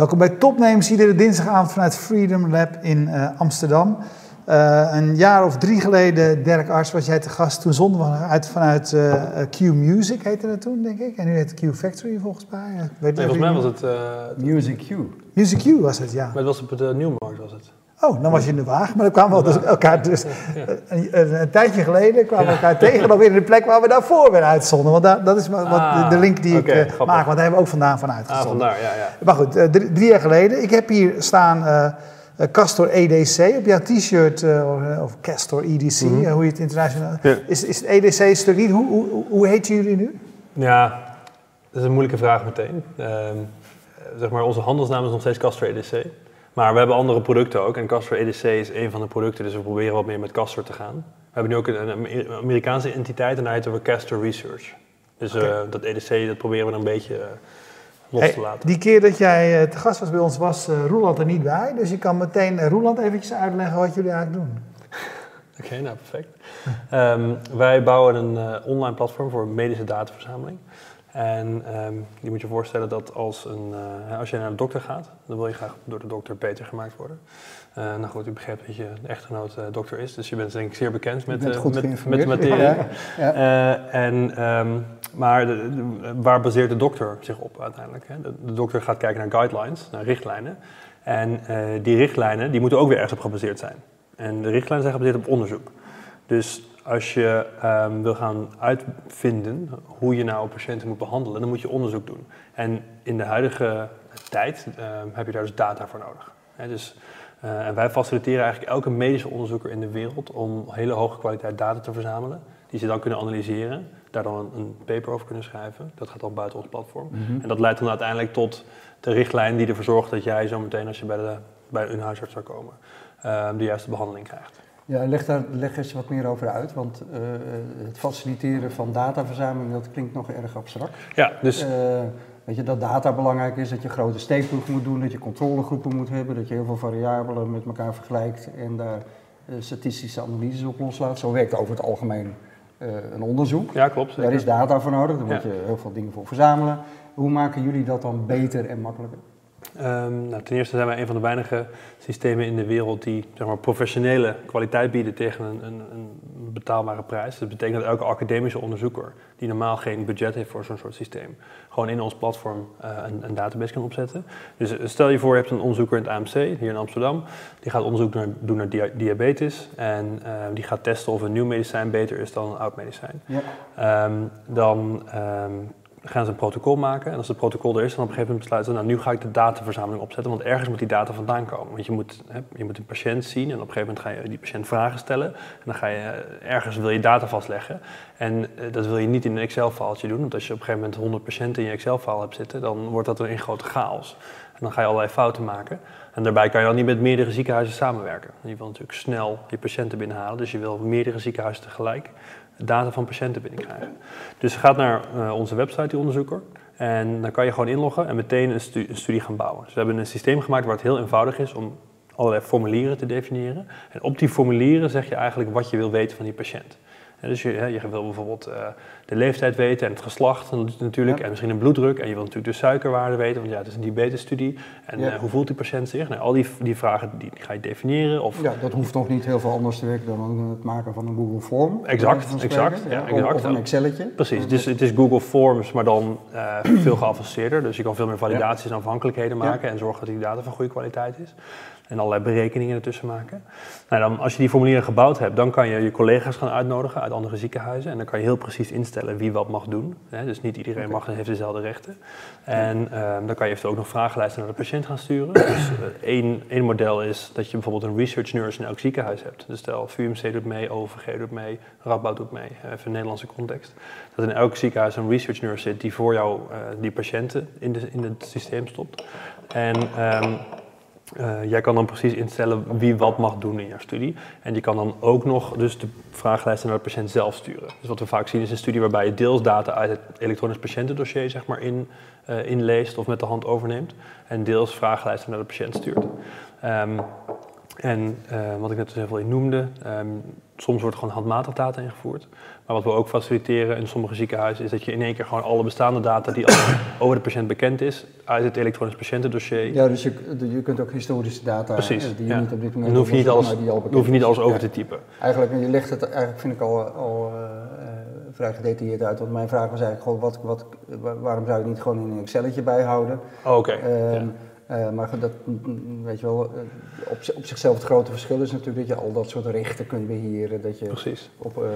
Welkom bij Topnames, iedere dinsdagavond vanuit Freedom Lab in uh, Amsterdam. Uh, een jaar of drie geleden, Dirk Arts, was jij te gast. Toen zonden we uit vanuit uh, Q Music, heette dat toen, denk ik. En nu heet het Q Factory volgens mij. Weet nee, volgens mij was het... Music Q. Music Q was het, ja. Maar het was op de Nieuwmarkt, was het. Oh, dan was je in de wagen. Maar dan kwamen we dus elkaar dus, een, een, tijdje geleden kwamen we elkaar tegen nog weer in de plek waar we daarvoor weer uitzonden. Want daar, dat is wat, ah, de link die ik uh, maak, want daar hebben we ook vandaan van uitgezonden. Ah, vandaar, ja, ja. Maar goed, uh, drie, drie, jaar geleden. Ik heb hier staan uh, Castor EDC op jouw t-shirt, of Castor EDC, mm -hmm. hoe je het internationaal... Ja. Is, is het EDC stuk niet? Hoe, hoe, hoe heet jullie nu? Ja, dat is een moeilijke vraag meteen. Ehm, zeg maar, onze handelsnaam is nog steeds Castor EDC. Maar we hebben andere producten ook. En Castor EDC is een van de producten, dus we proberen wat meer met Castor te gaan. We hebben nu ook een, een Amerikaanse entiteit en daar heten we Castor Research. Dus okay. uh, dat EDC, dat proberen we dan een beetje uh, los hey, te laten. Die keer dat jij uh, te gast was bij ons, was Roeland er niet bij. Dus je kan meteen Roeland eventjes uitleggen wat jullie eigenlijk doen. Oké, okay, nou perfect. um, wij bouwen een online platform voor medische dataverzameling. En um, je moet je voorstellen dat als, een, uh, als je naar de dokter gaat, dan wil je graag door de dokter beter gemaakt worden. Uh, nou goed, ik begrijp dat je echtgenoot uh, dokter is, dus je bent denk ik zeer bekend met, met, met de materie. Ja, ja. en, um, maar de, de, waar baseert de dokter zich op uiteindelijk? Hè? De, de, dokter gaat kijken naar guidelines, naar richtlijnen. En die richtlijnen die moeten ook weer ergens op gebaseerd zijn. En de richtlijnen zijn gebaseerd op onderzoek. Dus als je um, wil gaan uitvinden hoe je nou patiënten moet behandelen, dan moet je onderzoek doen. En in de huidige tijd um, heb je daar dus data voor nodig. He, dus, uh, en wij faciliteren eigenlijk elke medische onderzoeker in de wereld om hele hoge kwaliteit data te verzamelen, die ze dan kunnen analyseren, daar dan een, paper over kunnen schrijven. Dat gaat dan buiten ons platform. Mm -hmm. En dat leidt dan uiteindelijk tot de richtlijn die ervoor zorgt dat jij zo meteen als je bij, de, bij een huisarts zou komen, um, de juiste behandeling krijgt. Ja, leg daar leg eens wat meer over uit, want uh, het faciliteren van dataverzameling, dat klinkt nog erg abstract. Ja, dus... Uh, weet je, dat data belangrijk is, dat je grote steekproeven moet doen, dat je controlegroepen moet hebben, dat je heel veel variabelen met elkaar vergelijkt en daar uh, statistische analyses op loslaat. Zo werkt over het algemeen een onderzoek. Ja, klopt. Zeker. Daar is data voor nodig, daar moet je heel veel dingen voor verzamelen. Hoe maken jullie dat dan beter en makkelijker? Um, nou, ten eerste zijn wij een van de weinige systemen in de wereld die zeg maar, professionele kwaliteit bieden tegen een, een, een, betaalbare prijs. Dat betekent dat elke academische onderzoeker, die normaal geen budget heeft voor zo'n soort systeem, gewoon in ons platform uh, een, een, database kan opzetten. Dus stel je voor, je hebt een onderzoeker in het AMC, hier in Amsterdam, die gaat onderzoek naar, doen naar dia diabetes en uh, die gaat testen of een nieuw medicijn beter is dan een oud medicijn. Ja. Um, dan um, gaan ze een protocol maken. En als het protocol er is, dan op een gegeven moment besluiten ze, nou nu ga ik de dataverzameling opzetten, want ergens moet die data vandaan komen. Want je moet, hè, je moet een patiënt zien en op een gegeven moment ga je die patiënt vragen stellen. En dan ga je, eh, ergens wil je data vastleggen. En uh, dat wil je niet in een Excel-faaltje doen, want als je op een gegeven moment 100 patiënten in je Excel-file hebt zitten, dan wordt dat een grote chaos. En dan ga je allerlei fouten maken. En daarbij kan je dan niet met meerdere ziekenhuizen samenwerken. Je wil natuurlijk snel je patiënten binnenhalen, dus je wil meerdere ziekenhuizen tegelijk data van patiënten binnenkrijgen. Dus ga naar uh, onze website, die onderzoeker. En dan kan je gewoon inloggen en meteen een, stu een, studie gaan bouwen. Dus we hebben een systeem gemaakt waar het heel eenvoudig is om allerlei formulieren te definiëren. En op die formulieren zeg je eigenlijk wat je wil weten van die patiënt. Dus je, je, wil bijvoorbeeld uh, de leeftijd weten en het geslacht natuurlijk. Ja. En misschien een bloeddruk. En je wil natuurlijk de suikerwaarde weten, want ja, het is een diabetesstudie. En ja. uh, hoe voelt die patiënt zich? Nou, al die, die vragen die, die, ga je definiëren. Of, ja, dat hoeft nog niet heel veel anders te werken dan het maken van een Google Form. Exact, exact. Ja, exact. Of, een Excelletje. Precies, dus het is Google Forms, maar dan uh, veel geavanceerder. Dus je kan veel meer validaties en afhankelijkheden maken en zorgen dat die data van goede kwaliteit is en allerlei berekeningen ertussen maken. Nou, dan, als je die formulieren gebouwd hebt, dan kan je je collega's gaan uitnodigen uit andere ziekenhuizen. En dan kan je heel precies instellen wie wat mag doen. Hè? Dus niet iedereen okay. mag en heeft dezelfde rechten. En um, dan kan je eventueel ook nog vragenlijsten naar de patiënt gaan sturen. Dus uh, één, één model is dat je bijvoorbeeld een research nurse in elk ziekenhuis hebt. Dus stel VUMC doet mee, OVG doet mee, Radboud doet mee. Even een Nederlandse context. Dat in elk ziekenhuis een research nurse zit die voor jou uh, die patiënten in, de, in het systeem stopt. En um, uh, jij kan dan precies instellen wie wat mag doen in jouw studie. En je kan dan ook nog dus de vragenlijsten naar de patiënt zelf sturen. Dus wat we vaak zien is een studie waarbij je deels data uit het elektronisch patiëntendossier zeg maar, in, uh, inleest of met de hand overneemt. En deels vragenlijsten naar de patiënt stuurt. Um, En eh, wat ik net dus even in noemde, ehm, soms wordt gewoon handmatig data ingevoerd. Maar wat we ook faciliteren in sommige ziekenhuizen is dat je in één keer gewoon alle bestaande data die al over de patiënt bekend is, uit het elektronisch patiëntendossier. Ja, dus je, je kunt ook historische data Precies, eh, die je ja. niet op dit moment Dan hoef je niet alles, maar hoef je niet alles over Ja. te typen. Eigenlijk, je legt het eigenlijk, vind ik al, al eh, eh, vrij gedetailleerd uit. Want mijn vraag was eigenlijk gewoon, wat, wat, wa- waarom zou je het niet gewoon in een Excelletje bijhouden? Oh, Oké. Ehm, ja. Eh, maar goed, dat, mm, mm, weet je wel, eh, op, op zichzelf het grote verschil is natuurlijk dat je al dat soort rechten kunt beheren. Dat je Precies. op, eh,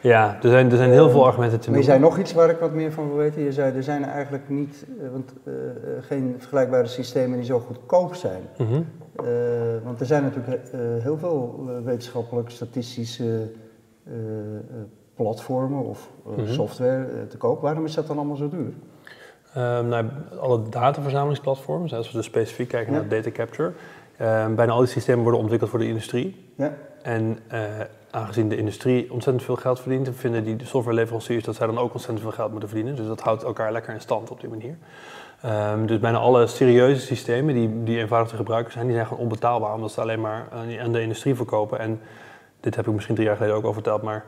Ja, er zijn, er zijn heel Ehm, veel argumenten te maar je noemen. zei nog iets waar ik wat meer van wil weten. Je zei, er zijn eigenlijk niet, want, geen vergelijkbare systemen die zo goedkoop zijn. Mhm. Want er zijn natuurlijk heel veel wetenschappelijk statistische platformen of Mhm. software te koop. Waarom is dat dan allemaal zo duur? Ehm, nou, alle dataverzamelingsplatforms, als we dus specifiek kijken Ja. naar data capture, ehm, bijna al die systemen worden ontwikkeld voor de industrie. Ja, En eh, aangezien de industrie ontzettend veel geld verdient, vinden die softwareleveranciers dat zij dan ook ontzettend veel geld moeten verdienen. Dus dat houdt elkaar lekker in stand op die manier. Ehm, dus bijna alle serieuze systemen die, die eenvoudig te gebruiken zijn, die zijn gewoon onbetaalbaar omdat ze alleen maar aan, aan de industrie verkopen. En dit heb ik misschien drie jaar geleden ook al verteld, maar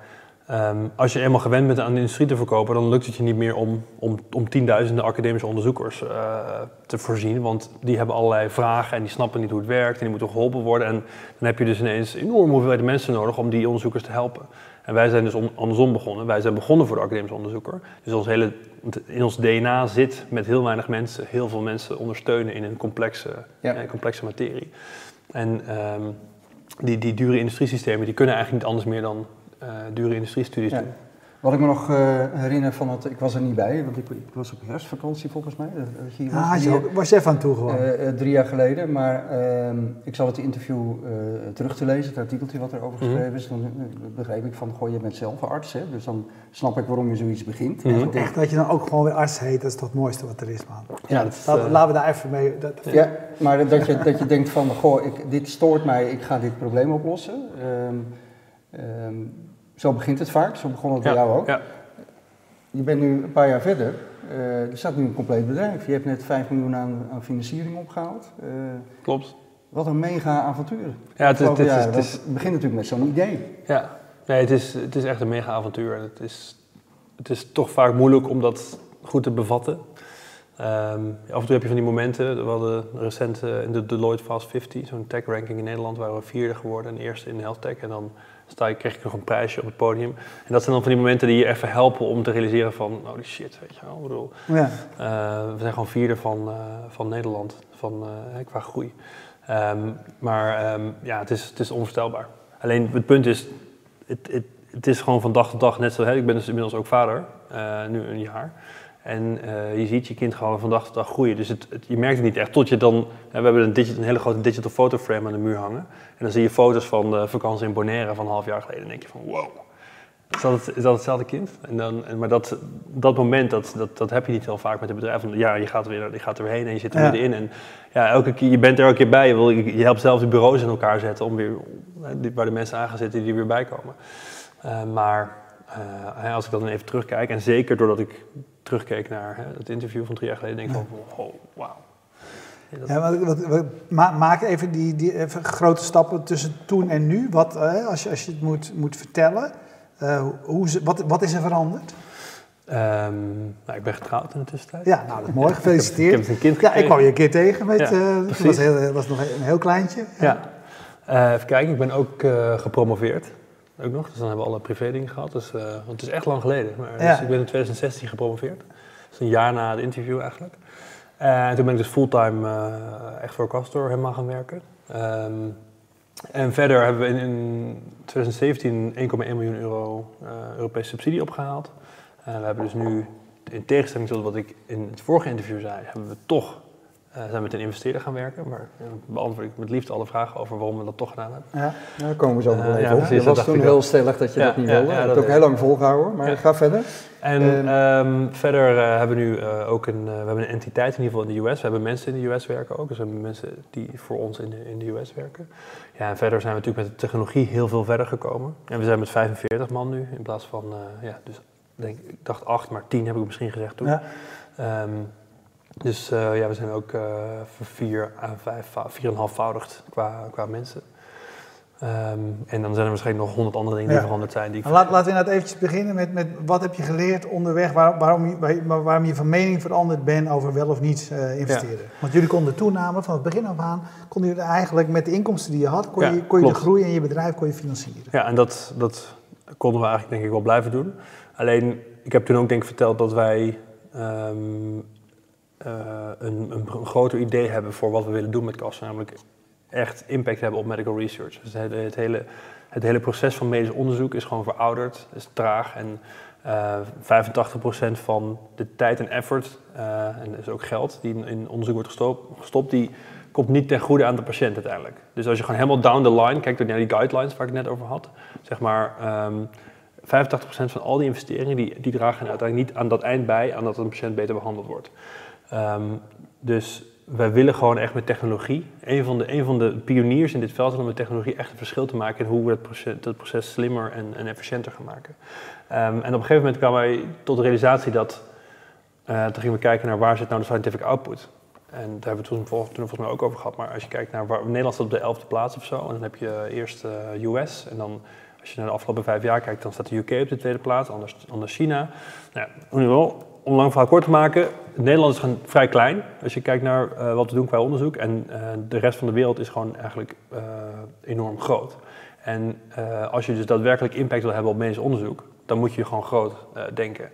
ehm, als je eenmaal gewend bent aan de industrie te verkopen, dan lukt het je niet meer om, om, om tienduizenden academische onderzoekers eh, te voorzien. Want die hebben allerlei vragen en die snappen niet hoe het werkt en die moeten geholpen worden. En dan heb je dus ineens enorme hoeveelheden mensen nodig om die onderzoekers te helpen. En wij zijn dus om, andersom begonnen. Wij zijn begonnen voor de academische onderzoeker. Dus ons hele, in ons DNA zit met heel weinig mensen, heel veel mensen ondersteunen in een complexe, Ja. eh, complexe materie. En ehm, die, die dure industriesystemen die kunnen eigenlijk niet anders meer dan dure industriestudies Ja. doen. Wat ik me nog eh, herinner van het, ik was er niet bij, want ik, ik was op herfstvakantie volgens mij. hier was. Ah, je was even aan toe gewoon? eh, eh, drie jaar geleden, maar ehm, ik zat het interview eh, terug te lezen, het artikeltje wat erover Mhm. geschreven is. Eh, begreep ik van, goh, je bent zelf een arts, hè? dus dan snap ik waarom je zoiets begint. Mhm. Echt dat je dan ook gewoon weer arts heet, dat is toch het mooiste wat er is, man. Ja, dat eh, laten we daar even mee... Dat, Ja, maar dat je, dat je denkt van, goh, ik, dit stoort mij, ik ga dit probleem oplossen. Ehm, ehm, zo begint het vaak, zo begon het bij jou ook. Ja, Je bent nu een paar jaar verder, eh, er staat nu een compleet bedrijf. Je hebt net 5 miljoen aan, aan financiering opgehaald. Eh, klopt. wat een mega avontuur. Ja, het is, het is, het Want is, het begint natuurlijk met zo'n idee. ja. Nee, het, is, het is echt een mega avontuur. Het is, het is toch vaak moeilijk om dat goed te bevatten. Ehm, af en toe heb je van die momenten. We hadden recent eh, in de Deloitte Fast 50, zo'n tech ranking in Nederland, waren we vierde geworden en eerste in health tech. En dan sta je, kreeg ik nog een prijsje op het podium. En dat zijn dan van die momenten die je even helpen om te realiseren van, oh die shit, weet je wel. Ik bedoel, ja. Eh, we zijn gewoon vierde van, eh, van Nederland van, eh, qua groei. Ehm, maar ehm, ja, het is, het is onvoorstelbaar. Alleen het punt is, het, het, het is gewoon van dag tot dag net zo. Hè, ik ben dus inmiddels ook vader, nu een jaar. En eh, je ziet je kind gewoon van dag tot dag groeien. Dus het, het- je merkt het niet echt tot je dan... hè, we hebben een, digit, een hele grote digital fotoframe aan de muur hangen. En dan zie je foto's van de vakantie in Bonaire van een half jaar geleden. En denk je van wow, is dat, het, is dat hetzelfde kind? En dan, en, maar dat, dat moment, dat, dat, dat heb je niet heel vaak met het bedrijf. Ja, je gaat er weer, je gaat er weer heen en je zit er Ja. middenin. En ja, elke keer, je bent er elke keer bij. Je, wil, je helpt zelf de bureaus in elkaar zetten om weer, waar de mensen aan gaan zitten die er weer bij komen. Eh, maar eh, als ik dan even terugkijk, en zeker doordat ik terugkeek naar hè, het interview van drie jaar geleden, denk ik van, oh, wauw. Ja, dat- Ja, wat, wat, wat- ma- maak even die, die even grote stappen tussen toen en nu. Wat, eh, als, je, als je het moet, moet vertellen, eh, hoe, wat, wat is er veranderd? Ehm, nou, ik ben getrouwd in de tussentijd. Ja, nou, dat is mooi. Ik Gefeliciteerd. heb een kind Ja, gekregen. ik kwam je een keer tegen. Met, Ja, eh, dat, was heel, was nog een heel kleintje. Ja. Even kijken, ik ben ook gepromoveerd. Ook nog, dus dan hebben we alle privé dingen gehad. Dus, eh, want het is echt lang geleden. Maar, Ja. Dus ik ben in 2016 gepromoveerd. Dus een jaar na het interview eigenlijk. Eh, en toen ben ik dus fulltime eh, echt voor Castor helemaal gaan werken. Ehm, en verder hebben we in, in 2017 1,1 miljoen euro Europese subsidie opgehaald. En we hebben dus nu, in tegenstelling tot wat ik in het vorige interview zei, hebben we toch zijn we met een investeerder gaan werken. Maar eh, beantwoord ik met liefde alle vragen over waarom we dat toch gedaan hebben. Ja. Daar komen we zo nog wel Eh, even op. precies, je was toen heel stellig dat je dat niet wilde. ja, dat heb ik ook heel lang volgehouden, maar ga verder. En Ehm, verder eh, hebben we nu eh, ook een, eh, we hebben een entiteit in ieder geval in de US. We hebben mensen in de US werken ook. Dus we hebben mensen die voor ons in de, in de US werken. Ja, en verder zijn we natuurlijk met de technologie heel veel verder gekomen. En we zijn met 45 man nu in plaats van, eh, ja, dus denk, ik dacht 8, maar 10 heb ik misschien gezegd toen. Ja. Ehm, dus eh, ja, we zijn ook eh vier à vijf, vier en halfvoudigd qua, qua mensen. Ehm, en dan zijn er waarschijnlijk nog honderd andere dingen Ja. die veranderd zijn. Die ik laat, laten we inderdaad eventjes beginnen met, met wat heb je geleerd onderweg, waar, waarom, je, waar- waarom je van mening veranderd bent over wel of niet eh, investeren. Want jullie konden de toename van het begin af aan, konden jullie eigenlijk met de inkomsten die je had, kon Ja, je, kon je de groei in je bedrijf kon je financieren. Ja, en dat, dat konden we eigenlijk denk ik wel blijven doen. Alleen, ik heb toen ook denk ik verteld dat wij ehm, eh, een, een, groter idee hebben voor wat we willen doen met Kassa. Namelijk echt impact hebben op medical research. Dus het, hele, het hele proces van medisch onderzoek is gewoon verouderd, is traag. En eh 85% van de tijd en effort, eh, en dus ook geld, die in, in onderzoek wordt gestopt, gestopt, die komt niet ten goede aan de patiënt uiteindelijk. Dus als je gewoon helemaal down the line kijkt naar die guidelines waar ik het net over had, zeg maar ehm 85% van al die investeringen die, die dragen uiteindelijk niet aan dat eind bij, aan dat een patiënt beter behandeld wordt. Ehm, dus wij willen gewoon echt met technologie, een van, de, van de pioniers in dit veld om met technologie echt een verschil te maken in hoe we het proces, dat proces slimmer en, en efficiënter gaan maken. Ehm, en op een gegeven moment kwamen wij tot de realisatie dat, eh, toen gingen we kijken naar waar zit nou de scientific output. En daar hebben we toen, toen volgens mij ook over gehad. Maar als je kijkt naar waar Nederland staat op de elfde plaats of zo. En dan heb je eerst eh, US. En dan als je naar de afgelopen vijf jaar kijkt, dan staat de UK op de tweede plaats. Anders, anders China. Nou, ja, om lang verhaal kort te maken. Nederland is gewoon vrij klein. Als je kijkt naar eh, wat we doen qua onderzoek. En eh, de rest van de wereld is gewoon eigenlijk eh, enorm groot. En als je dus daadwerkelijk impact wil hebben op medisch onderzoek, dan moet je gewoon groot denken.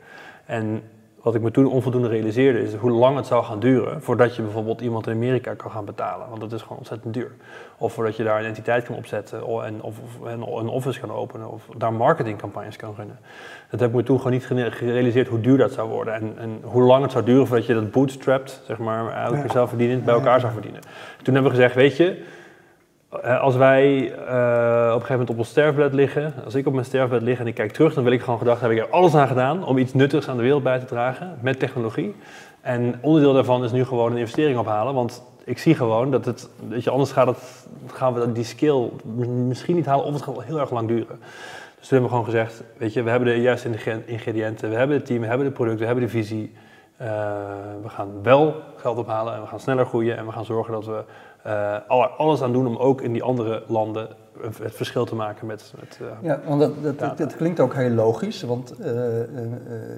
En wat ik me toen onvoldoende realiseerde is hoe lang het zou gaan duren voordat je bijvoorbeeld iemand in Amerika kan gaan betalen. Want dat is gewoon ontzettend duur. Of voordat je daar een entiteit kan opzetten o- en, of, of en een office kan openen of daar marketingcampagnes kan runnen. Dat heb ik me toen gewoon niet gerealiseerd hoe duur dat zou worden en, en hoe lang het zou duren voordat je dat bootstrapped, zeg maar, eigenlijk Ja. zelfverdienend bij elkaar zou verdienen. Toen hebben we gezegd, weet je, als wij eh, op een gegeven moment op ons sterfbed liggen, als ik op mijn sterfbed lig en ik kijk terug, dan wil ik gewoon gedacht hebben, ik heb er alles aan gedaan om iets nuttigs aan de wereld bij te dragen met technologie. En onderdeel daarvan is nu gewoon een investering ophalen, want ik zie gewoon dat het, weet je, anders gaat het, gaan we die skill misschien niet halen of het gaat heel erg lang duren. Dus toen hebben we gewoon gezegd, weet je, we hebben de juiste ingrediënten- ingrediënten, we hebben het team, we hebben de producten, we hebben de visie. Eh, we gaan wel geld ophalen en we gaan sneller groeien en we gaan zorgen dat we eh, alle- alles aan doen om ook in die andere landen het verschil te maken met. met eh, Ja, want dat, dat, Ja. dat, dat klinkt ook heel logisch, want eh,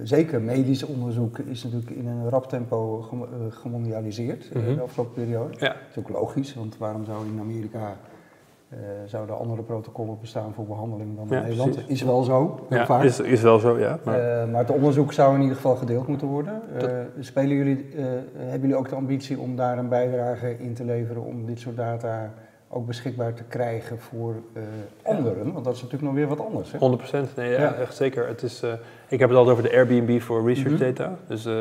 zeker medisch onderzoek is natuurlijk in een rap tempo gem- gemondialiseerd Mhm. de afgelopen periode. Ja. Dat is ook logisch, want waarom zou in Amerika zouden andere protocollen bestaan voor behandeling dan in Ja, Nederland? precies. Is wel zo, heel ja, vaak. is, is wel zo, ja. Maar, Eh, maar het onderzoek zou in ieder geval gedeeld moeten worden. Eh, spelen jullie, eh, hebben jullie ook de ambitie om daar een bijdrage in te leveren om dit soort data ook beschikbaar te krijgen voor eh, anderen? Want dat is natuurlijk nog weer wat anders. Hè? 100%, nee, ja, Ja. echt zeker. Het is, eh, ik heb het altijd over de Airbnb voor research Mhm. data. Dus eh,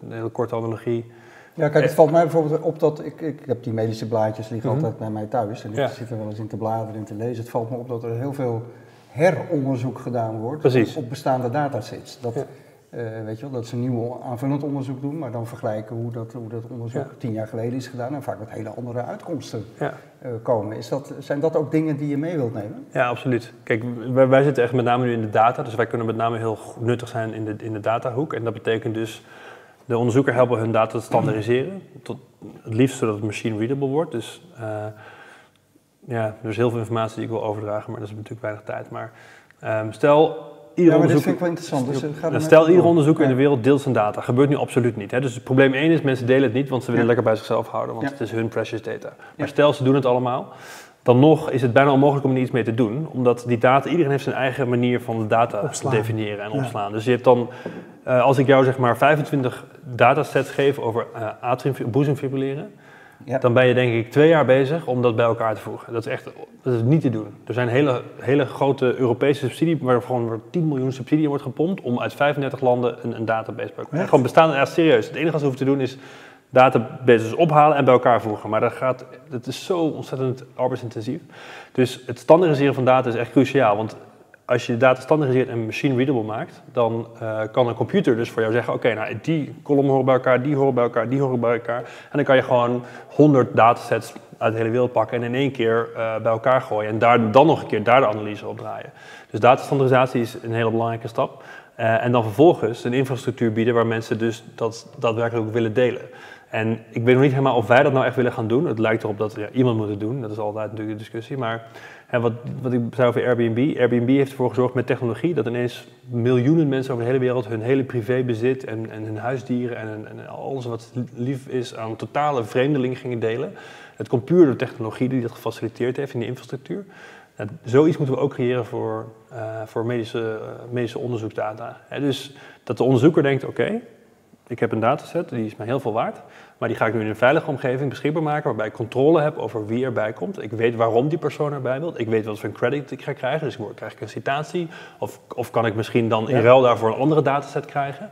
een hele korte analogie. Ja, kijk, het valt mij bijvoorbeeld op dat ik, ik heb die medische blaadjes liggen Mhm. altijd bij mij thuis en ik Ja. zit er wel eens in te bladeren en te lezen. Het valt me op dat er heel veel heronderzoek gedaan wordt Precies. op bestaande datasets. Dat, Ja. eh, weet je wel, dat ze een nieuw aanvullend onderzoek doen, maar dan vergelijken hoe dat, hoe dat onderzoek Ja. tien jaar geleden is gedaan en vaak met hele andere uitkomsten Ja. eh, komen. Is dat, zijn dat ook dingen die je mee wilt nemen? Ja, absoluut. Kijk, wij, wij zitten echt met name nu in de data, dus wij kunnen met name heel nuttig zijn in de, in de datahoek. En dat betekent dus, de onderzoeker helpen hun data te standaardiseren, tot, het liefst zodat het machine readable wordt. Dus eh, ja, er is heel veel informatie die ik wil overdragen, maar dat is natuurlijk weinig tijd. Maar ehm, stel, ieder ja, maar dit onderzoeker... vind ik wel interessant. Dus, eh, stel, ieder onderzoeker in de wereld deelt zijn data. Gebeurt nu absoluut niet. Hè? Dus probleem 1 is, mensen delen het niet, want ze willen Ja. lekker bij zichzelf houden, want Ja. het is hun precious data. Maar stel, ze doen het allemaal, dan nog is het bijna onmogelijk om er iets mee te doen, omdat die data, iedereen heeft zijn eigen manier van de data Opslaan. te definiëren en Ja. opslaan. Dus je hebt dan, eh, als ik jou zeg maar 25 datasets geef over uh, atrium, boezemfibrilleren, Ja. dan ben je denk ik twee jaar bezig om dat bij elkaar te voegen. Dat is echt dat is niet te doen. Er zijn hele, hele grote Europese subsidie, waar gewoon waar 10 miljoen subsidie wordt gepompt om uit 35 landen een, een database elkaar. Echt? Gewoon bestaan, ja, serieus. Het enige wat ze hoeven te doen is databases ophalen en bij elkaar voegen. Maar dat, gaat, dat is zo ontzettend arbeidsintensief. Dus het standaardiseren van data is echt cruciaal. Want als je de data standaardiseert en machine readable maakt, dan eh, kan een computer dus voor jou zeggen: Oké, nou die kolommen horen bij elkaar, die horen bij elkaar, die horen bij elkaar. En dan kan je gewoon 100 datasets uit de hele wereld pakken en in één keer eh, bij elkaar gooien. En daar dan nog een keer daar de analyse op draaien. Dus datastandaardisatie is een hele belangrijke stap. Eh, en dan vervolgens een infrastructuur bieden waar mensen dus dat daadwerkelijk ook willen delen. En ik weet nog niet helemaal of wij dat nou echt willen gaan doen. Het lijkt erop dat ja, iemand moet het doen. Dat is altijd natuurlijk de discussie. Maar En wat, wat ik zei over Airbnb. Airbnb heeft ervoor gezorgd met technologie dat ineens miljoenen mensen over de hele wereld hun hele privébezit en, en hun huisdieren en, en alles wat lief is aan totale vreemdelingen gingen delen. Het komt puur door technologie die dat gefaciliteerd heeft in de infrastructuur. Zoiets moeten we ook creëren voor, uh, voor medische, uh, onderzoeksdata. He, dus dat de onderzoeker denkt, oké, ik heb een dataset, die is mij heel veel waard. Maar die ga ik nu in een veilige omgeving beschikbaar maken, waarbij ik controle heb over wie erbij komt. Ik weet waarom die persoon erbij wil. Ik weet wat voor een credit ik ga krijgen. Dus krijg ik een citatie? Of, of kan ik misschien dan in ruil daarvoor een andere dataset krijgen?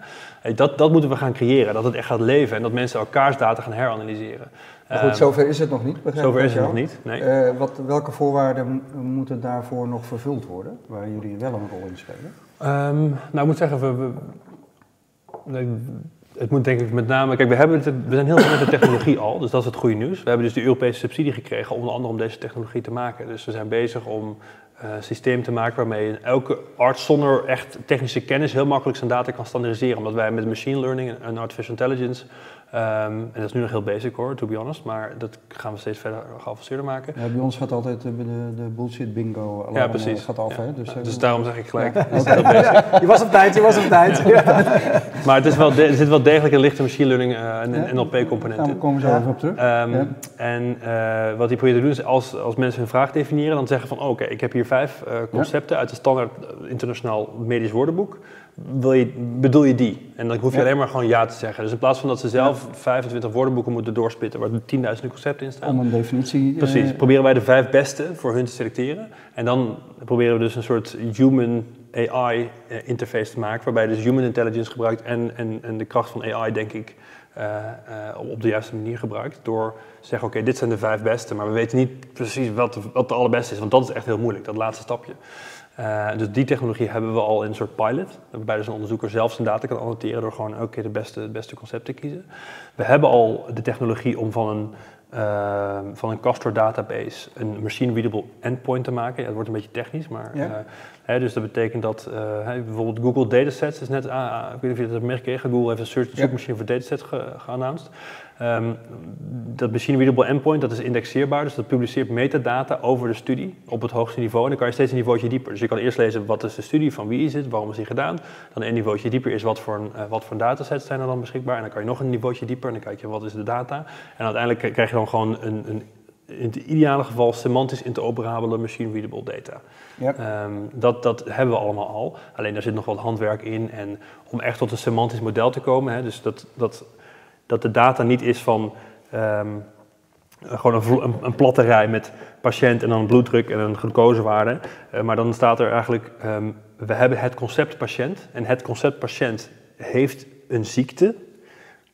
Dat, dat moeten we gaan creëren, dat het echt gaat leven en dat mensen elkaars data gaan heranalyseren. Maar goed, zover is het nog niet. Zover is het nog niet, nee. Uh, wat, welke voorwaarden moeten daarvoor nog vervuld worden, waar jullie wel een rol in spelen? Um, nou, ik moet zeggen, we, we, het moet denk ik met name. Kijk, we, hebben we zijn heel veel met de technologie al, dus dat is het goede nieuws. We hebben dus de Europese subsidie gekregen, onder andere om deze technologie te maken. Dus we zijn bezig om uh, een systeem te maken waarmee elke arts zonder echt technische kennis heel makkelijk zijn data kan standaardiseren. Omdat wij met machine learning en artificial intelligence Um, en dat is nu nog heel basic hoor, to be honest, maar dat gaan we steeds verder geavanceerder maken. Ja, bij ons gaat altijd de, de, bullshit bingo alarm ja, precies. gaat af. Ja. Hè? Dus, ja, dus daarom zeg ik gelijk. Ja. je was op tijd, je was op tijd. maar het is wel er zit wel degelijk een lichte machine learning en NLP-component in. Daar komen we zo even op terug. Um, en uh, wat die probeert te doen is als, als mensen hun vraag definiëren, dan zeggen van oké, okay, ik heb hier vijf uh, concepten uit het standaard internationaal medisch woordenboek wil je, bedoel je die? En dan hoef je ja. alleen maar gewoon ja te zeggen. Dus in plaats van dat ze zelf ja. 25 woordenboeken moeten doorspitten waar 10.000 concepten in staan. Om een definitie... Precies. Uh, proberen wij de vijf beste voor hun te selecteren. En dan proberen we dus een soort human AI interface te maken, waarbij je dus human intelligence gebruikt en, en, en de kracht van AI, denk ik, uh, uh, op de juiste manier gebruikt. Door te zeggen, oké, okay, dit zijn de vijf beste, maar we weten niet precies wat de, wat de allerbeste is, want dat is echt heel moeilijk, dat laatste stapje. Uh, dus die technologie hebben we al in een soort pilot, waarbij dus een onderzoeker zelf zijn data kan annoteren door gewoon elke keer de beste, het beste concept te kiezen. We hebben al de technologie om van een, uh, van een Castor database een machine readable endpoint te maken. Ja, het wordt een beetje technisch, maar ja. uh, hè, dus dat betekent dat bijvoorbeeld Google Datasets is net, uh, ik weet niet of je dat hebt meegekregen, Google heeft een search ja. zoekmachine voor datasets ge, geannounced. Um, dat machine readable endpoint dat is indexeerbaar, dus dat publiceert metadata over de studie op het hoogste niveau. En dan kan je steeds een niveautje dieper. Dus je kan eerst lezen wat is de studie, van wie is het, waarom is die gedaan. Dan een niveautje dieper is wat voor, een, uh, wat voor datasets zijn er dan beschikbaar. En dan kan je nog een niveautje dieper en dan kijk je wat is de data. En uiteindelijk krijg je dan gewoon een, een in het ideale geval semantisch interoperabele machine readable data. Yep. Um, dat, dat hebben we allemaal al. Alleen daar zit nog wat handwerk in. En om echt tot een semantisch model te komen, hè, dus dat, dat dat de data niet is van um, gewoon een, een, platte rij met patiënt en dan bloeddruk en een glucosewaarde. Uh, maar dan staat er eigenlijk, um, we hebben het concept patiënt en het concept patiënt heeft een ziekte.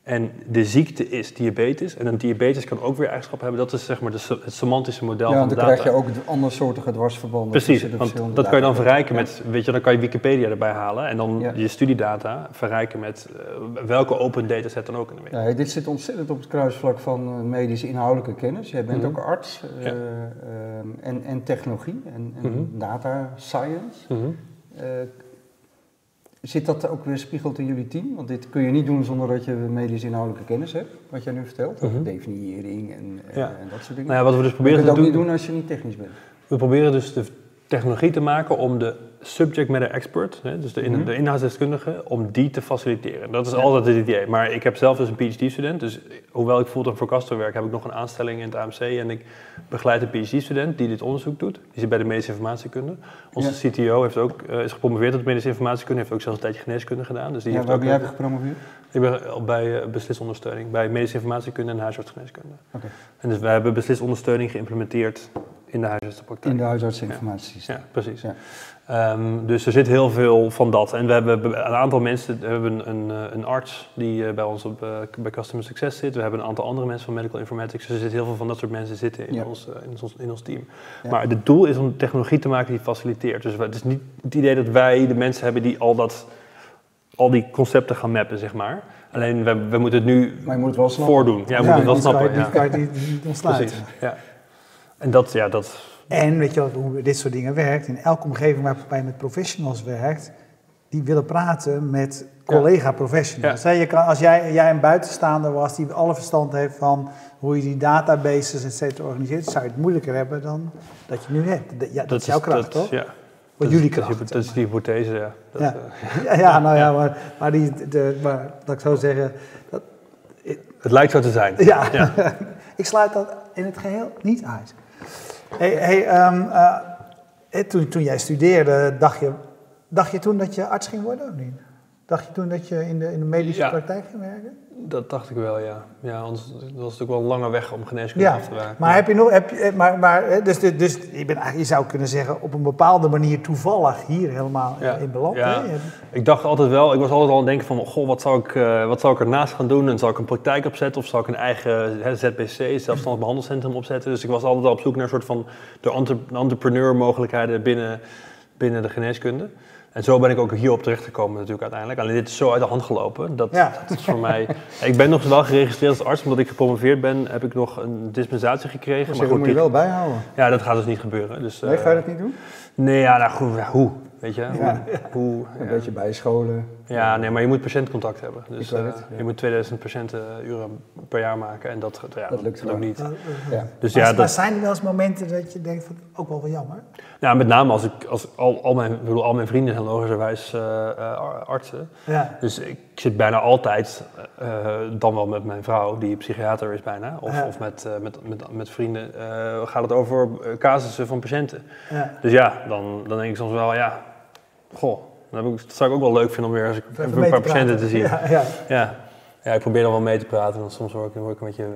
En de ziekte is diabetes. En een diabetes kan ook weer eigenschappen hebben. Dat is zeg maar de, het semantische model ja, van de dan data. krijg je ook andersoortige dwarsverbanden. Precies, want dat kan je dan verrijken met, weet je, dan kan je Wikipedia erbij halen. En dan Ja. je studiedata verrijken met uh, welke open dataset dan ook in de wereld. Ja, dit zit ontzettend op het kruisvlak van uh, medische inhoudelijke kennis. Jij bent Mhm. ook arts uh, Ja. um, en, en technologie en, en Mhm. data science. Mhm. Uh, zit dat ook weer spiegeld in jullie team? Want dit kun je niet doen zonder dat je medische inhoudelijke kennis hebt, wat jij nu vertelt. Mhm. Definiëring en, en- Ja. en dat soort dingen. Nou ja, wat we dus proberen te ook doen, niet doen als je niet technisch bent. we proberen dus de technologie te maken om de subject matter expert, hè, dus de, in, Mhm. de inhoudsdeskundige, om die te faciliteren. Dat is Ja. altijd het idee. Maar ik heb zelf dus een PhD-student, dus hoewel ik fulltime voor Castor werk, heb ik nog een aanstelling in het AMC en ik begeleid een PhD-student die dit onderzoek doet. Die zit bij de medische informatiekunde. Onze CTO heeft ook, eh, is gepromoveerd op medische informatiekunde, heeft ook zelfs een tijdje geneeskunde gedaan. Dus die Ja, heeft waar ook ben jij gepromoveerd? Ik ben bij uh, beslisondersteuning, bij medische informatiekunde en huisartsgeneeskunde. Oké. En dus wij hebben beslisondersteuning geïmplementeerd in de huisartsenpraktijk. In de. Ja, precies. Ja. Ehm, dus er zit heel veel van dat. En we hebben een aantal mensen, we hebben een, een, arts die eh, bij ons op, eh, bij Customer Success zit. We hebben een aantal andere mensen van Medical Informatics. Dus er zit heel veel van dat soort mensen zitten in, Ja. ons, eh, in, ons, in ons team. Ja. Maar het doel is om technologie te maken die faciliteert. Dus het is niet het idee dat wij de mensen hebben die al, dat, al die concepten gaan mappen, zeg maar. Alleen we, we moeten het nu Maar je moet het wel snappen. voordoen. Ja, we moeten het wel je- snappen. Die je ontsluiten. Precies. Ja. En dat, ja, dat En weet je wat, hoe dit soort dingen werkt? In elke omgeving waarbij je met professionals werkt, die willen praten met collega-professionals. Je kan, als jij, jij een buitenstaander was die alle verstand heeft van hoe je die databases et cetera organiseert, zou je het moeilijker hebben dan dat je nu hebt. Dat- Ja, dat, is jouw kracht, dat- toch? Ja. Wat Dat jullie is- dat is- kracht. Dat is die hypothese, ja. Dat, Ja. eh, Ja, ja, nou ja, maar, maar, die, de, maar dat ik zo zeggen, dat, het lijkt zo te zijn. ja, Ja. ik sluit dat in het geheel niet uit. Hey, hey, ehm, eh, eh, toen, toen jij studeerde, dacht je, dacht je toen dat je arts ging worden of niet? Dacht je toen dat je in de, in de medische Ja. praktijk ging werken? Dat dacht ik wel, ja. Ja, anders was het natuurlijk wel een lange weg om geneeskunde Ja, af te werken. maar heb je nog, heb je, eh, maar, maar, eh, dus, dus, dus je, bent eigenlijk, je zou kunnen zeggen, op een bepaalde manier toevallig hier helemaal eh, in beland. ja. hè? Ik dacht altijd wel, ik was altijd al aan het denken van, goh, wat zou ik, wat zou ik ernaast gaan doen? En zal ik een praktijk opzetten of zal ik een eigen hè, ZBC, zelfstandig behandelcentrum opzetten? Dus ik was altijd al op zoek naar een soort van de entre- entrepreneur mogelijkheden binnen, binnen de geneeskunde. En zo ben ik ook hierop terechtgekomen natuurlijk uiteindelijk. Alleen dit is zo uit de hand gelopen. Dat, Ja. dat is voor mij... Ik ben nog wel geregistreerd als arts, omdat ik gepromoveerd ben, heb ik nog een dispensatie gekregen. Dus Maar goed, moet je wel bijhouden. ja, dat gaat dus niet gebeuren. Dus, Nee, eh, ga je dat niet doen? Nee, ja, nou goed, hoe? Weet je? Ja. Hoe, Een beetje bijscholen. Ja, nee, maar je moet patiëntcontact hebben. Dus eh, het, ja. je moet 2000 patiënturen per jaar maken en dat, ja, Dat lukt ook niet. Ja. Dus maar, ja, maar dat, zijn er wel eens momenten dat je denkt van, ook wel wel jammer? nou, met name als ik, als al, al, mijn, ik bedoel, al mijn vrienden zijn logischerwijs eh, eh, artsen. Ja. Dus ik zit bijna altijd, eh, dan wel met mijn vrouw, die psychiater is bijna, of, Ja. of met, eh, met, met, met vrienden, eh, gaat het over eh, casussen van patiënten. Ja. Dus ja, dan, dan denk ik soms wel, ja, goh, ik, dat zou ik ook wel leuk vinden om weer eens een paar te patiënten te zien. Ja, ja. Ja. ja, ik probeer dan wel mee te praten, want soms word ik, word ik een beetje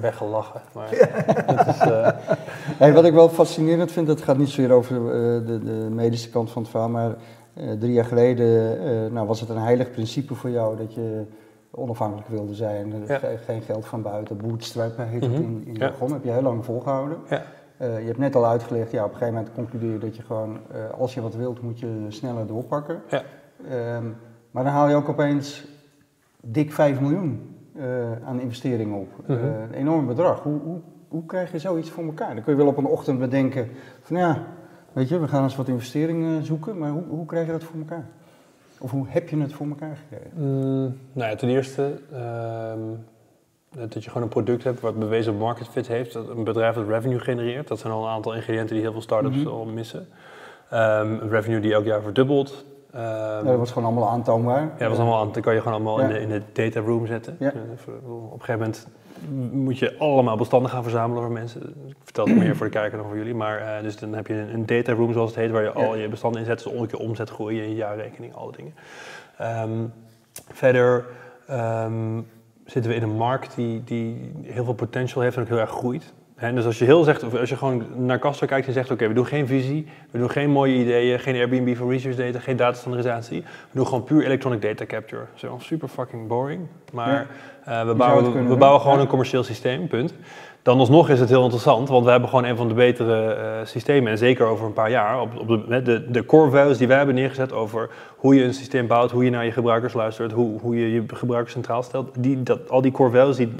weggelachen. Maar is, eh, Hey, wat ik wel fascinerend vind, dat gaat niet zozeer over eh, de, de medische kant van het verhaal, maar eh, drie jaar geleden eh, nou, was het een heilig principe voor jou dat je onafhankelijk wilde zijn. Ja. ge- geen geld van buiten, bootstrappen heet Mhm. het in, in Ja. heb je heel lang volgehouden. ja. Eh, je hebt net al uitgelegd, ja, op een gegeven moment concludeer je dat je gewoon, eh, als je wat wilt, moet je sneller doorpakken. Ja. Ehm, maar dan haal je ook opeens dik 5 miljoen eh, aan investeringen op. Mhm. Een enorm bedrag. Hoe, hoe, hoe krijg je zoiets voor elkaar? Dan kun je wel op een ochtend bedenken van ja, weet je, we gaan eens wat investeringen zoeken, maar hoe, hoe krijg je dat voor elkaar? Of hoe heb je het voor elkaar gekregen? Mm, nou ja, ten eerste ehm, dat je gewoon een product hebt wat bewezen market fit heeft. Dat een bedrijf dat revenue genereert. Dat zijn al een aantal ingrediënten die heel veel start-ups Mhm. al missen. Een revenue die elk jaar verdubbelt. Ehm, Ja, dat was gewoon allemaal aantoonbaar. Ja, dat was allemaal aan. Dat kan je gewoon allemaal in, de, in de data room zetten. Ja. Op een gegeven moment moet je allemaal bestanden gaan verzamelen voor mensen. Ik vertel het meer voor de kijker dan voor jullie. Maar eh, dus dan heb je een, een data room zoals het heet, waar je al je bestanden in zet. Dus keer omzet groeien, je jaarrekening, alle dingen. Ehm, verder zitten we in een markt die, die heel veel potential heeft en ook heel erg groeit. Hè, dus als je heel zegt, of als je gewoon naar Castor kijkt en zegt, oké, we doen geen visie, we doen geen mooie ideeën, geen Airbnb voor research data, geen datastandardisatie. We doen gewoon puur electronic data capture. Zo super fucking boring. Maar eh, we, bouwen, we bouwen gewoon een commercieel systeem, punt. Dan alsnog is het heel interessant, want we hebben gewoon een van de betere eh, systemen. En zeker over een paar jaar, op, op de, de, de core values die wij hebben neergezet over hoe je een systeem bouwt, hoe je naar je gebruikers luistert, hoe, hoe je je gebruikers centraal stelt. Die, dat, al die core values die,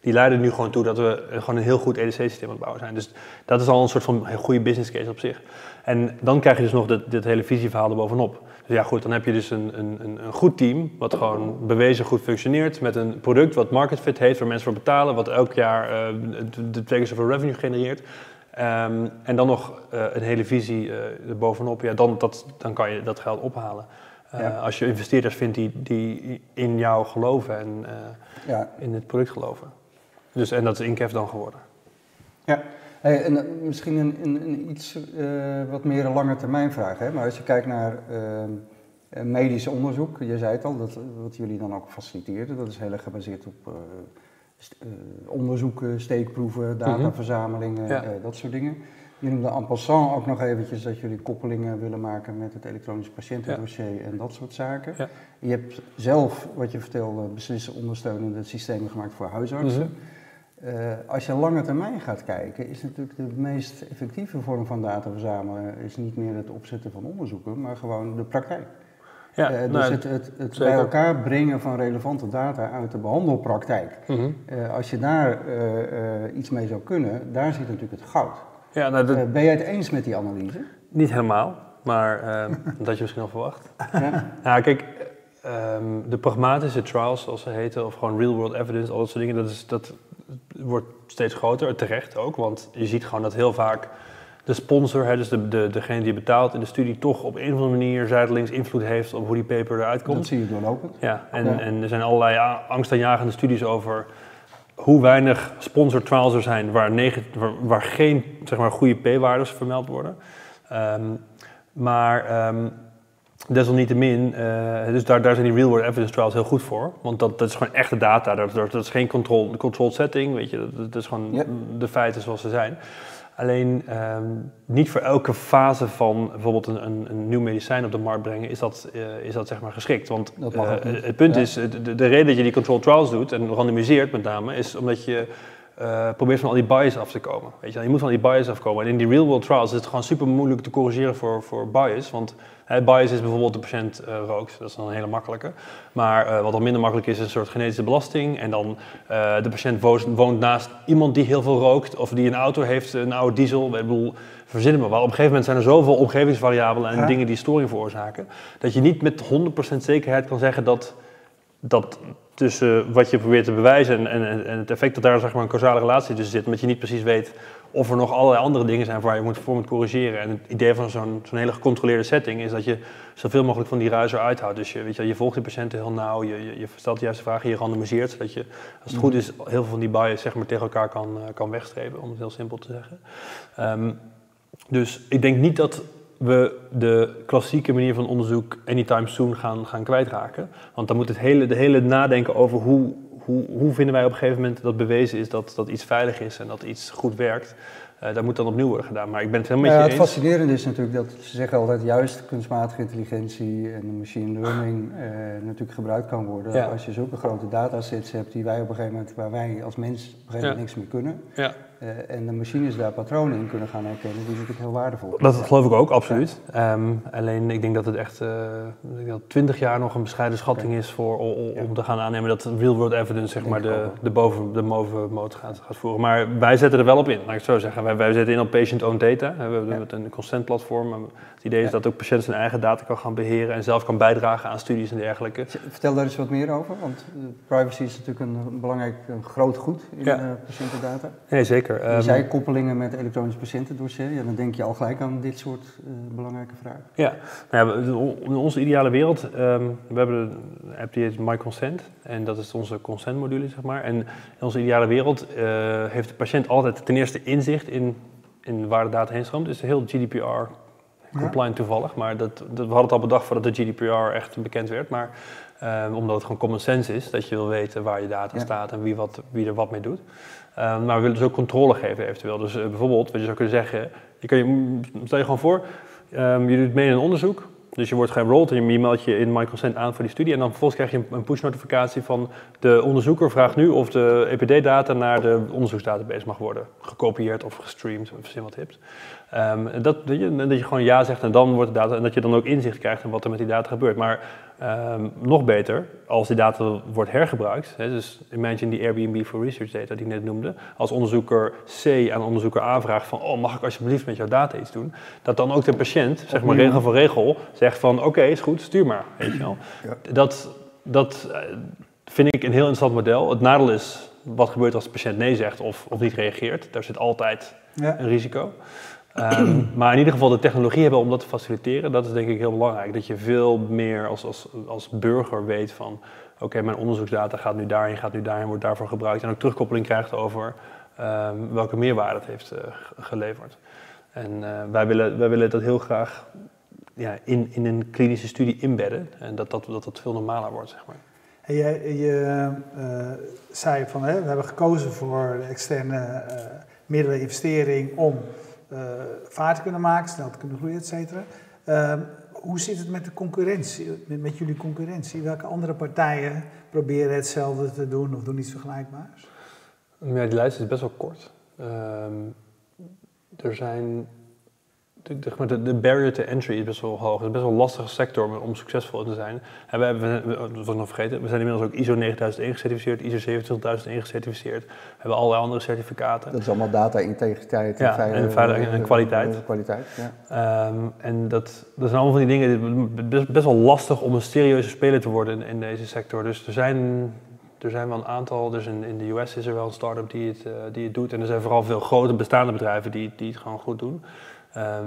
die, leiden nu gewoon toe dat we gewoon een heel goed EDC-systeem aan het bouwen zijn. Dus dat is al een soort van goede business case op zich. En dan krijg je dus nog dit, dit hele visieverhaal erbovenop. Dus ja goed, dan heb je dus een, een, een goed team wat gewoon bewezen goed functioneert met een product wat market fit heeft, waar mensen voor betalen, wat elk jaar eh, de- twee keer zoveel revenue genereert. Ehm, en dan nog eh, een hele visie eh erbovenop, ja, dan, dat, dan kan je dat geld ophalen. Ja. Als je investeerders vindt die, die in jou geloven en Ja, in het product geloven. Dus, en dat is Inkef dan geworden. Ja, hey, en, eh, misschien een, een, een iets eh, wat meer een lange termijn vraag. Hè? Maar als je kijkt naar eh, medisch onderzoek, je zei het al, dat, wat jullie dan ook faciliteerden, dat is heel erg gebaseerd op st- onderzoeken, steekproeven, dataverzamelingen, Ja. eh, dat soort dingen. Je noemde en passant ook nog eventjes dat jullie koppelingen willen maken met het elektronisch patiëntendossier en dat soort zaken. Ja. Je hebt zelf, wat je vertelde, beslissen ondersteunende systemen gemaakt voor huisartsen. Eh, als je lange termijn gaat kijken, is natuurlijk de meest effectieve vorm van data verzamelen is niet meer het opzetten van onderzoeken, maar gewoon de praktijk. Ja, Eh, dus nou, het, het, bij elkaar brengen van relevante data uit de behandelpraktijk. mhm. Eh, als je daar iets mee zou kunnen, daar zit natuurlijk het goud. ja nou, dat, ben jij het eens met die analyse? niet helemaal. maar ehm, dat je misschien al verwacht. Ja? Ja, kijk, ehm, de pragmatische trials, zoals ze heten, of gewoon real-world evidence, al dat soort dingen, dat, is, dat wordt steeds groter, terecht ook. Want je ziet gewoon dat heel vaak de sponsor, hè, dus de, de, degene die betaalt in de studie, toch op een of andere manier zijdelings invloed heeft op hoe die paper eruit Dat komt. zie je doorlopend. Ja, en, Ja. en er zijn allerlei angstaanjagende studies over hoe weinig sponsor trials er zijn waar, negen, waar, waar geen zeg maar, goede p-waardes vermeld worden. Ehm, maar ehm, desalniettemin, eh, dus daar, daar zijn die real-world evidence trials heel goed voor. Want dat, dat is gewoon echte data, dat, dat, dat is geen control, controlled setting, weet je. Dat, dat is gewoon de feiten zoals ze zijn. Alleen ehm, niet voor elke fase van bijvoorbeeld een, een, een nieuw medicijn op de markt brengen is dat, eh, is dat zeg maar geschikt. Want eh, het punt Ja. is, de, de reden dat je die controlled trials doet en randomiseert met name, is omdat je eh, probeert van al die bias af te komen. Weet je, je moet van die bias afkomen. En in die real world trials is het gewoon super moeilijk te corrigeren voor, voor bias. Want hè, bias is bijvoorbeeld de patiënt eh, rookt, dat is dan een hele makkelijke. Maar eh, wat dan minder makkelijk is, is een soort genetische belasting. En dan de patiënt woont, woont naast iemand die heel veel rookt of die een auto heeft, een oude diesel. Ik bedoel, verzinnen we wel. Op een gegeven moment zijn er zoveel omgevingsvariabelen en Ja. dingen die storing veroorzaken, dat je niet met 100% zekerheid kan zeggen dat dat tussen wat je probeert te bewijzen en, en, en het effect dat daar zeg maar, een causale relatie tussen zit, omdat je niet precies weet of er nog allerlei andere dingen zijn waar je moet, voor moet corrigeren. En het idee van zo'n zo'n hele gecontroleerde setting is dat je zoveel mogelijk van die ruis eruit houdt. Dus je, weet je, je volgt die patiënten heel nauw, je, je, je stelt de juiste vragen, je randomiseert, zodat je, als het goed is, heel veel van die bias zeg maar, tegen elkaar kan, eh, kan wegstrepen, om het heel simpel te zeggen. Ehm, dus ik denk niet dat we de klassieke manier van onderzoek anytime soon gaan, gaan kwijtraken. Want dan moet het hele, de hele nadenken over hoe, hoe, hoe vinden wij op een gegeven moment dat bewezen is dat, dat iets veilig is en dat iets goed werkt. Eh dat moet dan opnieuw worden gedaan. Maar ik ben het helemaal Ja, met het je eens. fascinerende is natuurlijk dat ze zeggen altijd juist kunstmatige intelligentie en machine learning eh, natuurlijk gebruikt kan worden Ja. als je zulke grote datasets hebt die wij op een gegeven moment, waar wij als mens op een gegeven moment Ja. niks meer kunnen. Eh, en de machines daar patronen in kunnen gaan herkennen, die is natuurlijk heel waardevol. Dat geloof ik ook, absoluut. Ehm, alleen ik denk dat het echt eh, 20 jaar nog een bescheiden schatting is voor, om te gaan aannemen dat real world evidence zeg maar, de, de, boven, de bovenmoot gaat, gaat voeren. Maar wij zetten er wel op in, laat ik het zo zeggen. Wij, wij zetten in op patient-owned data. We hebben Ja. een consent platform. Het idee is dat ook patiënt zijn eigen data kan gaan beheren en zelf kan bijdragen aan studies en dergelijke. Vertel daar eens wat meer over, want eh, privacy is natuurlijk een, belangrijk een groot goed in patiëntendata. Nee, zeker. Je Ehm, zei koppelingen met elektronisch patiëntendossier, ja, dan denk je al gelijk aan dit soort eh, belangrijke vragen. Ja, nou ja, in onze ideale wereld, ehm, we hebben de app die heet My Consent en dat is onze consent module, zeg maar. En in onze ideale wereld eh, heeft de patiënt altijd ten eerste inzicht in, in waar de data heen stroomt. Het is heel GDPR compliant toevallig, maar dat, dat, we hadden het al bedacht voordat de GDPR echt bekend werd. Maar ehm, omdat het gewoon common sense is, dat je wil weten waar je data Ja. staat en wie, wat, wie er wat mee doet. Ehm, maar we willen dus ook controle geven eventueel. Dus eh, bijvoorbeeld, wat je zou kunnen zeggen, je kan je, stel je gewoon voor, ehm, je doet mee in een onderzoek. Dus je wordt geënrolled en je meldt je in My Consent aan voor die studie. En dan vervolgens krijg je een- push-notificatie van de onderzoeker vraagt nu of de EPD-data naar de onderzoeksdatabase mag worden gekopieerd of gestreamd, of verzin wat hebt. Ehm, dat, dat, je, dat je gewoon ja zegt en dan wordt de data, en dat je dan ook inzicht krijgt in wat er met die data gebeurt. Maar ehm, nog beter, als die data wordt hergebruikt, hè, dus imagine die Airbnb for Research data die ik net noemde, als onderzoeker C aan onderzoeker A vraagt van, oh mag ik alsjeblieft met jouw data iets doen, dat dan ook de patiënt, zeg maar Opnieuw. regel voor regel, zegt van oké, is goed, stuur maar, weet je wel. Ja. Dat, dat eh, vind ik een heel interessant model. Het nadeel is, wat gebeurt als de patiënt nee zegt of, of niet reageert? Daar zit altijd Ja. een risico. Ehm, maar in ieder geval de technologie hebben om dat te faciliteren, dat is denk ik heel belangrijk. Dat je veel meer als, als, als burger weet van, oké, mijn onderzoeksdata gaat nu daarin, gaat nu daarin, wordt daarvoor gebruikt. En ook terugkoppeling krijgt over ehm, welke meerwaarde het heeft eh, ge- geleverd. En eh, wij, willen, wij willen dat heel graag ja, in, in een klinische studie inbedden. En dat dat, dat, dat veel normaler wordt, zeg maar. En je, je eh, zei van, hè, we hebben gekozen voor de externe eh middelen, investering om vaart te kunnen maken, snel te kunnen groeien, et cetera. Ehm, hoe zit het met de concurrentie, met, met jullie concurrentie? Welke andere partijen proberen hetzelfde te doen of doen iets vergelijkbaars? Ja, die lijst is best wel kort. Ehm, er zijn de, de, de- barrier to entry is best wel hoog. Het is best wel een lastige sector om, om succesvol te zijn. En we hebben, we- dat was nog vergeten, we zijn inmiddels ook ISO 9001 gecertificeerd, ISO 27001 gecertificeerd. We hebben allerlei andere certificaten. Dat is allemaal data-integriteit Ja, en veilig- en kwaliteit. eh, kwaliteit, ja. Ehm, en dat, dat zijn allemaal van die dingen, het is best, best wel lastig om een serieuze speler te worden in, in deze sector. Dus er zijn, er zijn wel een aantal, dus in, in de US is er wel een start-up die het, eh, die het doet. En er zijn vooral veel grote bestaande bedrijven die, die het gewoon goed doen. Ehm,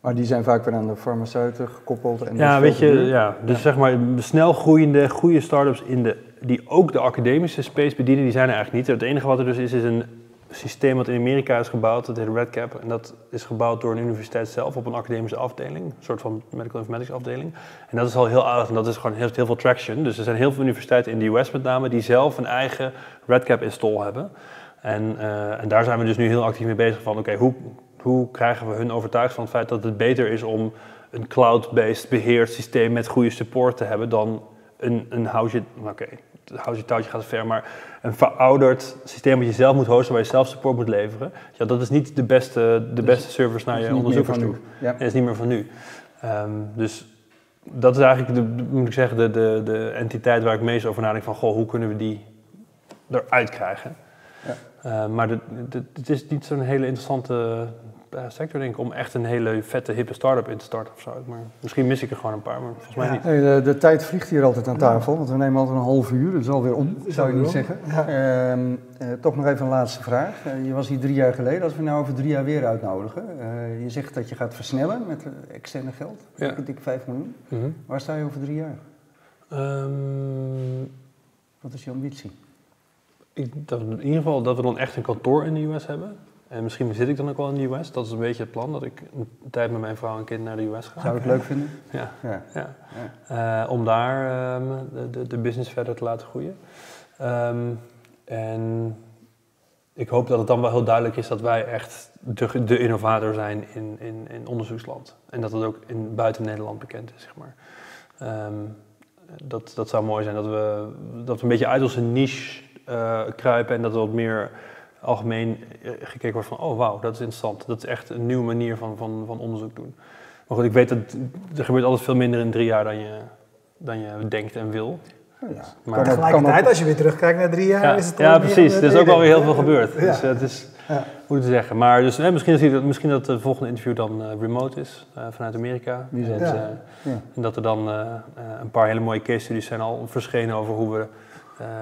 Maar die zijn vaak weer aan de farmaceuten gekoppeld. En ja, weet je, ja, dus zeg maar snel groeiende, goede start-ups in de, die ook de academische space bedienen, die zijn er eigenlijk niet. Het enige wat er dus is, is een systeem wat in Amerika is gebouwd, dat heet RedCap. En dat is gebouwd door een universiteit zelf op een academische afdeling, een soort van medical informatics afdeling. En dat is al heel aardig en dat is gewoon heel, heel veel traction. Dus er zijn heel veel universiteiten in de US met name die zelf een eigen RedCap install hebben. En, eh, en daar zijn we dus nu heel actief mee bezig van, oké, hoe, hoe krijgen we hun overtuigd van het feit dat het beter is om een cloud-based beheerd systeem met goede support te hebben dan een, een house je, oké, house je touwtje gaat ver, maar een verouderd systeem wat je zelf moet hosten, waar je zelf support moet leveren. Ja, dat is niet de beste, de beste service naar je onderzoekers toe. Ja. Dat is niet meer van nu. Ehm, dus dat is eigenlijk, de, moet ik zeggen, de, de, de entiteit waar ik meest over nadenk van, goh, hoe kunnen we die eruit krijgen? Ja. Eh, maar het is niet zo'n hele interessante eh, sector, denk ik, om echt een hele vette, hippe start-up in te starten of zo. Maar misschien mis ik er gewoon een paar, maar volgens mij Ja. niet. Hey, de, de tijd vliegt hier altijd aan tafel, want we nemen altijd een half uur. Dat is alweer om, is zou je niet om. zeggen. Ehm, eh, toch nog even een laatste vraag. Je was hier drie jaar geleden. Als we nou over drie jaar weer uitnodigen. eh, je zegt dat je gaat versnellen met externe geld. Ja. Dik, dik 5 miljoen. Mhm. Waar sta je over drie jaar? Ehm, Wat is je ambitie? Ik, dat, in ieder geval dat we dan echt een kantoor in de US hebben. En misschien zit ik dan ook wel in de US. Dat is een beetje het plan, dat ik een tijd met mijn vrouw en kind naar de US ga. Zou het leuk vinden? Ja, Ja. ja. ja. Eh, om daar ehm, de, de, de business verder te laten groeien. Ehm, en ik hoop dat het dan wel heel duidelijk is dat wij echt de, de innovator zijn in, in, in onderzoeksland. En dat het ook in, buiten Nederland bekend is, zeg maar. Ehm, dat, dat zou mooi zijn, dat we, dat we een beetje uit onze niche eh, kruipen en dat er wat meer algemeen eh, gekeken wordt van, oh wauw, dat is interessant. Dat is echt een nieuwe manier van, van, van onderzoek doen. Maar goed, ik weet dat er gebeurt altijd veel minder in drie jaar dan je, dan je denkt en wil. Ja. Maar- Tegelijkertijd, als je weer terugkijkt naar drie jaar, Ja, is het ja precies. Er is ook alweer heel veel gebeurd. Ja. Dus eh, het is Ja. hoe te zeggen. Maar dus, eh, misschien, is het, misschien dat het volgende interview dan eh, remote is, eh, vanuit Amerika. En, Ja. Ja. en dat er dan een paar hele mooie case studies zijn al verschenen over hoe we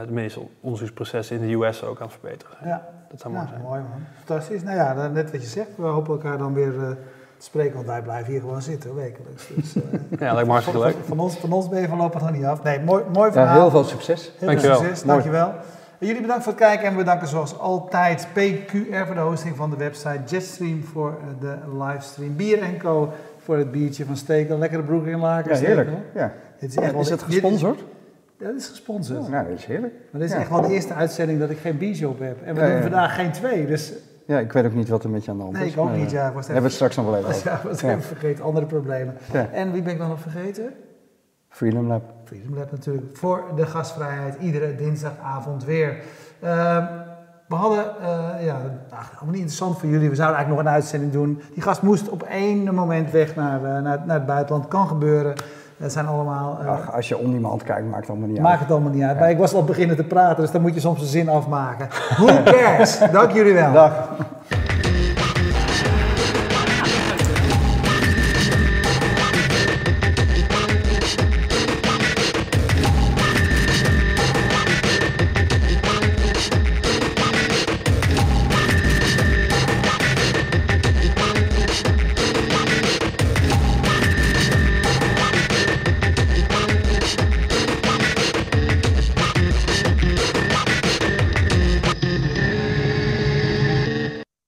de meeste onderzoeksprocessen in de US ook aan het verbeteren zijn. Ja. Dat zou mooi Ja, zijn. mooi man. Fantastisch. Nou ja, net wat je zegt, we hopen elkaar dan weer eh, te spreken, want wij blijven hier gewoon zitten wekelijks. Dus, eh, Ja, lijkt me hartstikke leuk. van, van, ons, van ons ben je voorlopig nog niet af. Nee, mooi, mooi Ja, verhaal. heel veel succes. Heel veel Dankjewel. succes, Mooi. dankjewel. En jullie bedankt voor het kijken en we bedanken zoals altijd PQR voor de hosting van de website, Jetstream voor eh, de livestream, Bier Co voor het biertje van Stekel. Lekkere broek in laken. Ja, heerlijk. Stekel. Ja. Dit is, echt wel Is het dit gesponsord? Dat is gesponsord. Nou, dat is heerlijk. Maar dit is Ja. echt wel de eerste uitzending dat ik geen biershop heb. En we Ja, doen ja. vandaag geen twee, dus Ja, ik weet ook niet wat er met je aan de hand is. nee, ik ook niet. eh, Ja, Hebben we het straks nog wel even ja, Ja. even vergeten, andere problemen. En wie ben ik dan nog vergeten? Freedom Lab. Freedom Lab natuurlijk, voor de gastvrijheid, iedere dinsdagavond weer. Ehm, we hadden, eh, ja, allemaal niet interessant voor jullie, we zouden eigenlijk nog een uitzending doen. Die gast moest op één moment weg naar, eh, naar, naar het buitenland, kan gebeuren. Dat zijn allemaal, eh, Ach, als je on-demand kijkt, maakt het allemaal niet maakt uit. het allemaal niet uit. Maar ik was al beginnen te praten, dus dan moet je soms een zin afmaken. Who cares? Dank jullie wel. Dag.